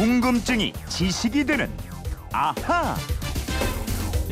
궁금증이 지식이 되는 아하.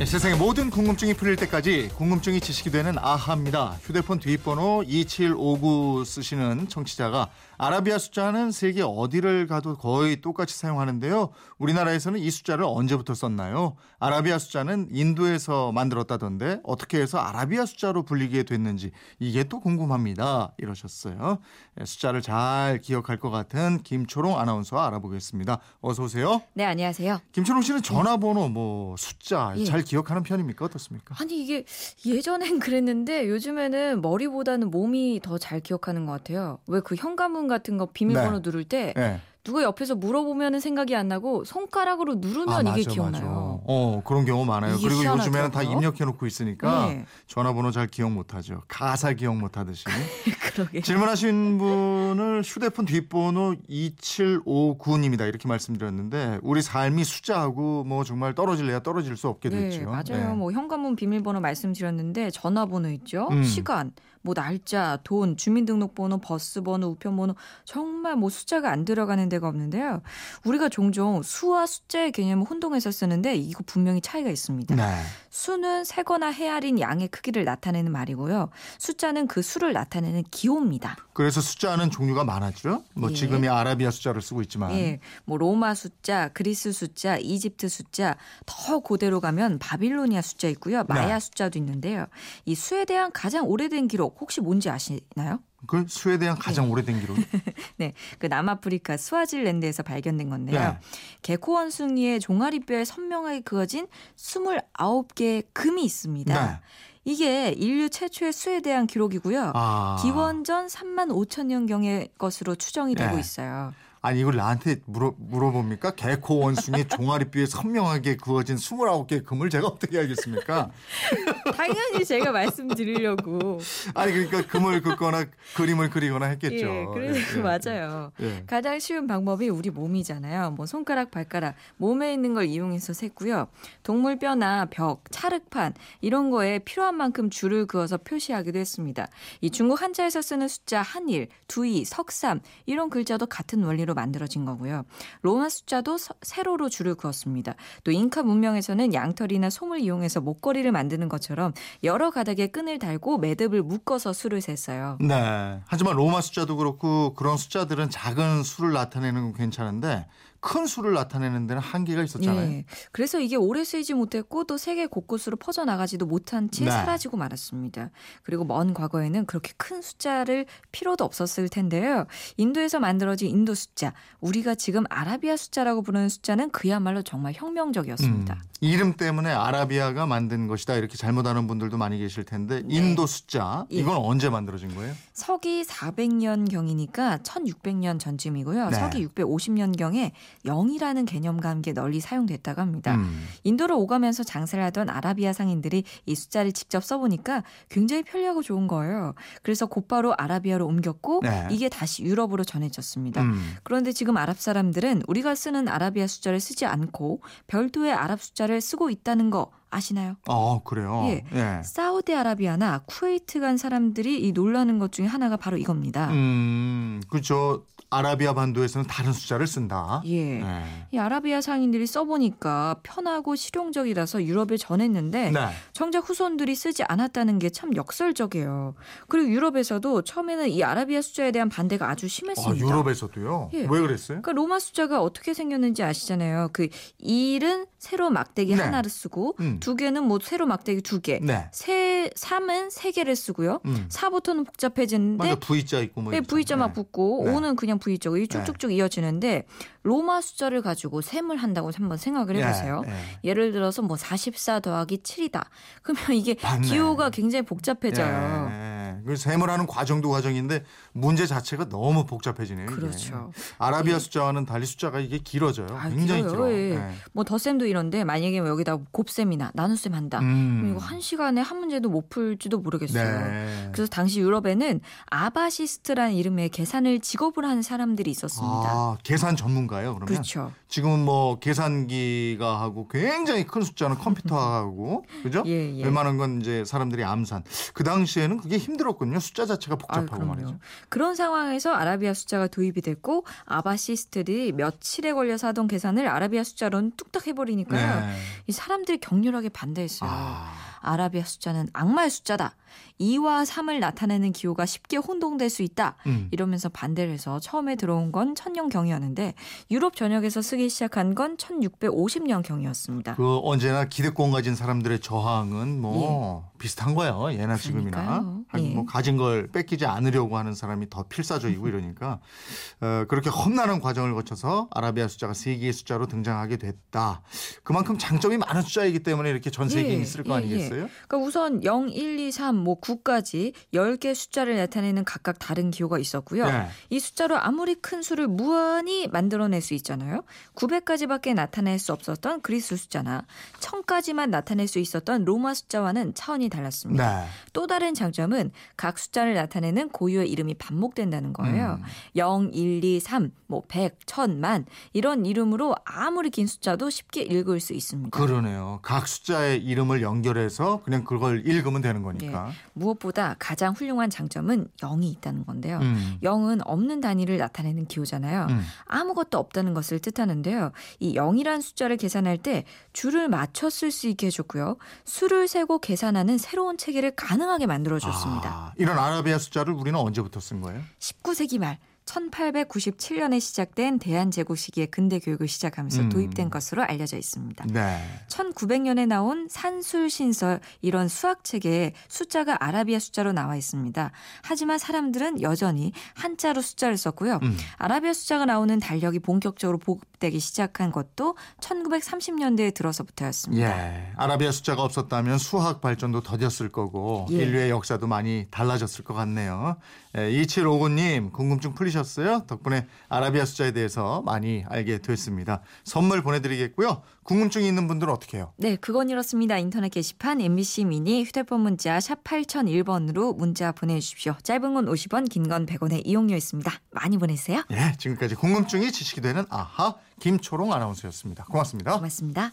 예, 세상의 모든 궁금증이 풀릴 때까지 궁금증이 지식이 되는 아하입니다. 휴대폰 뒷번호 2759 쓰시는 청취자가 아라비아 숫자는 세계 어디를 가도 거의 똑같이 사용하는데요. 우리나라에서는 이 숫자를 언제부터 썼나요? 아라비아 숫자는 인도에서 만들었다던데 어떻게 해서 아라비아 숫자로 불리게 됐는지 이게 또 궁금합니다. 이러셨어요. 예, 숫자를 잘 기억할 것 같은 김초롱 아나운서와 알아보겠습니다. 어서 오세요. 네, 안녕하세요. 김초롱 씨는 전화번호 뭐 숫자 예. 잘 기억하는 편입니까? 어떻습니까? 아니 이게 예전엔 그랬는데 요즘에는 머리보다는 몸이 더 잘 기억하는 것 같아요. 왜 그 현관문 같은 거 비밀번호 네. 누를 때 네. 누가 옆에서 물어보면은 생각이 안 나고 손가락으로 누르면 이게 기억나요. 어, 그런 경우 많아요. 그리고 요즘에는 다 희한하더라고요. 입력해 놓고 있으니까 네. 전화번호 잘 기억 못 하죠. 가사 기억 못 하듯이. 그러게. 질문하신 분을 휴대폰 뒷번호 2759님이다 이렇게 말씀드렸는데 우리 삶이 숫자하고 뭐 정말 떨어질래야 떨어질 수 없게 네, 됐죠. 맞아요. 네. 뭐 현관문 비밀번호 말씀드렸는데 전화번호 있죠. 음. 시간, 뭐 날짜, 돈, 주민등록번호, 버스번호, 우편번호 정말 뭐 숫자가 안 들어가는 데가 없는데요. 우리가 종종 수와 숫자의 개념을 혼동해서 쓰는데 이거 분명히 차이가 있습니다. 네. 수는 세거나 헤아린 양의 크기를 나타내는 말이고요. 숫자는 그 수를 나타내는 기호입니다. 그래서 숫자는 종류가 많았죠. 뭐 예. 지금이 아라비아 숫자를 쓰고 있지만 예, 뭐 로마 숫자, 그리스 숫자, 이집트 숫자, 더 고대로 가면 바빌로니아 숫자 있고요. 마야 네. 숫자도 있는데요. 이 수에 대한 가장 오래된 기록 혹시 뭔지 아시나요? 그 대한 가장 오래된 기록. 네, 그 남아프리카 스와질랜드에서 발견된 건데요. 네. 개코 원숭이의 종아리뼈에 선명하게 그어진 29개의 금이 있습니다. 네. 이게 인류 최초의 수에 대한 기록이고요. 아. 기원전 3만 5천 년경의 것으로 추정이 되고 네. 있어요. 아니 이걸 나한테 물어 물어봅니까? 개코 원숭이 종아리뼈에 선명하게 그어진 29개의 금을 제가 어떻게 알겠습니까? 당연히 제가 말씀드리려고. 아니 그러니까 금을 긋거나 그림을 그리거나 했겠죠. 예, 그래서 예, 예. 맞아요. 예. 가장 쉬운 방법이 우리 몸이잖아요. 뭐 손가락, 발가락, 몸에 있는 걸 이용해서 셌고요. 동물 뼈나 벽, 찰흙판 이런 거에 필요한 만큼 줄을 그어서 표시하기도 했습니다. 이 중국 한자에서 쓰는 숫자 한일, 두이, 석삼 이런 글자도 같은 원리로 만들어진 거고요. 로마 숫자도 서- 세로로 줄을 그었습니다. 또 잉카 문명에서는 양털이나 솜을 이용해서 목걸이를 만드는 것처럼 여러 가닥에 끈을 달고 매듭을 묶어서 수를 셌어요. 네. 하지만 로마 숫자도 그렇고 그런 숫자들은 작은 수를 나타내는 건 괜찮은데 큰 수를 나타내는 데는 한계가 있었잖아요. 예. 그래서 이게 오래 쓰이지 못했고 또 세계 곳곳으로 퍼져나가지도 못한 채 네. 사라지고 말았습니다. 그리고 먼 과거에는 그렇게 큰 숫자를 필요도 없었을 텐데요. 인도에서 만들어진 인도 숫자, 우리가 지금 아라비아 숫자라고 부르는 숫자는 그야말로 정말 혁명적이었습니다. 음, 이름 때문에 아라비아가 만든 것이다 이렇게 잘못하는 분들도 많이 계실 텐데 네. 인도 숫자 예. 이건 언제 만들어진 거예요? 서기 400년 경이니까 1600년 전쯤이고요. 네. 서기 650년 경에 0이라는 개념과 함께 널리 사용됐다고 합니다. 음. 인도를 오가면서 장사를 하던 아라비아 상인들이 이 숫자를 직접 써보니까 굉장히 편리하고 좋은 거예요. 그래서 곧바로 아라비아로 옮겼고 네. 이게 다시 유럽으로 전해졌습니다. 음. 그런데 지금 아랍 사람들은 우리가 쓰는 아라비아 숫자를 쓰지 않고 별도의 아랍 숫자를 쓰고 있다는 거 아시나요? 어 그래요. 예. 예. 사우디아라비아나 쿠웨이트 간 사람들이 이 놀라는 것 중에 하나가 바로 이겁니다. 음, 그죠. 아라비아 반도에서는 다른 숫자를 쓴다. 예. 네. 이 아라비아 상인들이 써보니까 편하고 실용적이라서 유럽에 전했는데 네. 정작 후손들이 쓰지 않았다는 게 참 역설적이에요. 그리고 유럽에서도 처음에는 이 아라비아 숫자에 대한 반대가 아주 아, 심했습니다. 유럽에서도요? 예. 왜 그랬어요? 그러니까 로마 숫자가 어떻게 생겼는지 아시잖아요. 그 1은 세로 막대기 네. 하나를 쓰고 음. 두 개는 뭐 세로 막대기 두 개. 네. 세 3은 세 개를 쓰고요. 음. 4부터는 복잡해지는데 맞아 V자 있고 뭐 네, 이렇죠. V자만 네. 붙고 네. 5는 그냥 V자고 이 쭉쭉쭉 이어지는데 로마 숫자를 가지고 셈을 한다고 한번 생각을 해 보세요. 예, 예. 예를 들어서 뭐 44 더하기 7이다. 그러면 이게 맞네. 기호가 굉장히 복잡해져요. 예. 그 하는 과정도 과정인데 문제 자체가 너무 복잡해지네요. 이게. 그렇죠. 아라비아 예. 숫자와는 달리 숫자가 이게 길어져요. 아, 굉장히 길어요. 길어. 예. 예. 뭐 덧셈도 이런데 만약에 뭐 여기다 곱셈이나 나눗셈 한다. 음. 이거 한 시간에 한 문제도 못 풀지도 모르겠어요. 네. 그래서 당시 유럽에는 아바시스트라는 이름의 계산을 직업으로 하는 사람들이 있었습니다. 아, 계산 전문가요, 그러면? 그렇죠. 지금은 뭐 계산기가 하고 굉장히 큰 숫자는 컴퓨터하고 그죠? 예, 예. 웬만한 건 이제 사람들이 암산. 그 당시에는 그게 힘들었군요. 어렵군요. 숫자 자체가 복잡하고 그럼요. 말이죠. 그런 상황에서 아라비아 숫자가 도입이 됐고 아바시스트들이 며칠에 걸려서 하던 계산을 아라비아 숫자로는 뚝딱 해버리니까요. 네. 이 사람들이 격렬하게 반대했어요. 아, 아라비아 숫자는 악마의 숫자다. 2와 3을 나타내는 기호가 쉽게 혼동될 수 있다. 음. 이러면서 반대를 해서 처음에 들어온 건 천년경이었는데 유럽 전역에서 쓰기 시작한 건 1650년경이었습니다. 그 언제나 기득권 가진 사람들의 저항은 뭐 비슷한 거예요. 예나 지금이나. 예. 예. 뭐 가진 걸 뺏기지 않으려고 하는 사람이 더 필사적이고 이러니까 어, 그렇게 험난한 과정을 거쳐서 아라비아 숫자가 세계의 숫자로 등장하게 됐다. 그만큼 장점이 많은 숫자이기 때문에 이렇게 전 세계에 예, 있을 거 예, 아니겠어요? 그러니까 우선 0, 1, 2, 3, 뭐 9까지 10개 숫자를 나타내는 각각 다른 기호가 있었고요. 네. 이 숫자로 아무리 큰 수를 무한히 만들어낼 수 있잖아요. 900까지밖에 나타낼 수 없었던 그리스 숫자나 1000까지만 나타낼 수 있었던 로마 숫자와는 차원이 달랐습니다. 네. 또 다른 장점은 각 숫자를 나타내는 고유의 이름이 반복된다는 거예요. 음. 0, 1, 2, 3, 뭐 100, 1000만 이런 이름으로 아무리 긴 숫자도 쉽게 읽을 수 있습니다. 그러네요. 각 숫자의 이름을 연결해서 그냥 그걸 읽으면 되는 거니까. 무엇보다 가장 훌륭한 장점은 0이 있다는 건데요. 음. 0은 없는 단위를 나타내는 기호잖아요. 음. 아무것도 없다는 것을 뜻하는데요. 이 0이란 숫자를 계산할 때 줄을 맞춰 쓸 수 있게 해줬고요. 수를 세고 계산하는 새로운 체계를 가능하게 만들어줬습니다. 아, 이런 아라비아 숫자를 우리는 언제부터 쓴 거예요? 19세기 말 1897년에 시작된 대한제국 시기에 근대 교육을 시작하면서 음. 도입된 것으로 알려져 있습니다. 네. 1900년에 나온 산술신설 이런 수학 체계에 숫자가 아라비아 숫자로 나와 있습니다. 하지만 사람들은 여전히 한자로 숫자를 썼고요. 음. 아라비아 숫자가 나오는 달력이 본격적으로 보 급되기 시작한 것도 1930년대에 들어서부터였습니다. 예. 아라비아 숫자가 없었다면 수학 발전도 더뎠을 거고 예. 인류의 역사도 많이 달라졌을 것 같네요. 예, 2759님 궁금증 풀리셨어요? 덕분에 아라비아 숫자에 대해서 많이 알게 됐습니다. 선물 보내드리겠고요. 궁금증이 있는 분들은 어떻게 해요? 네, 그건 이렇습니다. 인터넷 게시판 MBC 미니 휴대폰 문자 샵 8001번으로 문자 보내주십시오. 짧은 건 50원, 긴 건 100원의 이용료 있습니다. 많이 보내세요. 예, 지금까지 궁금증이 지식이 되는 아하 김초롱 아나운서였습니다. 고맙습니다. 고맙습니다.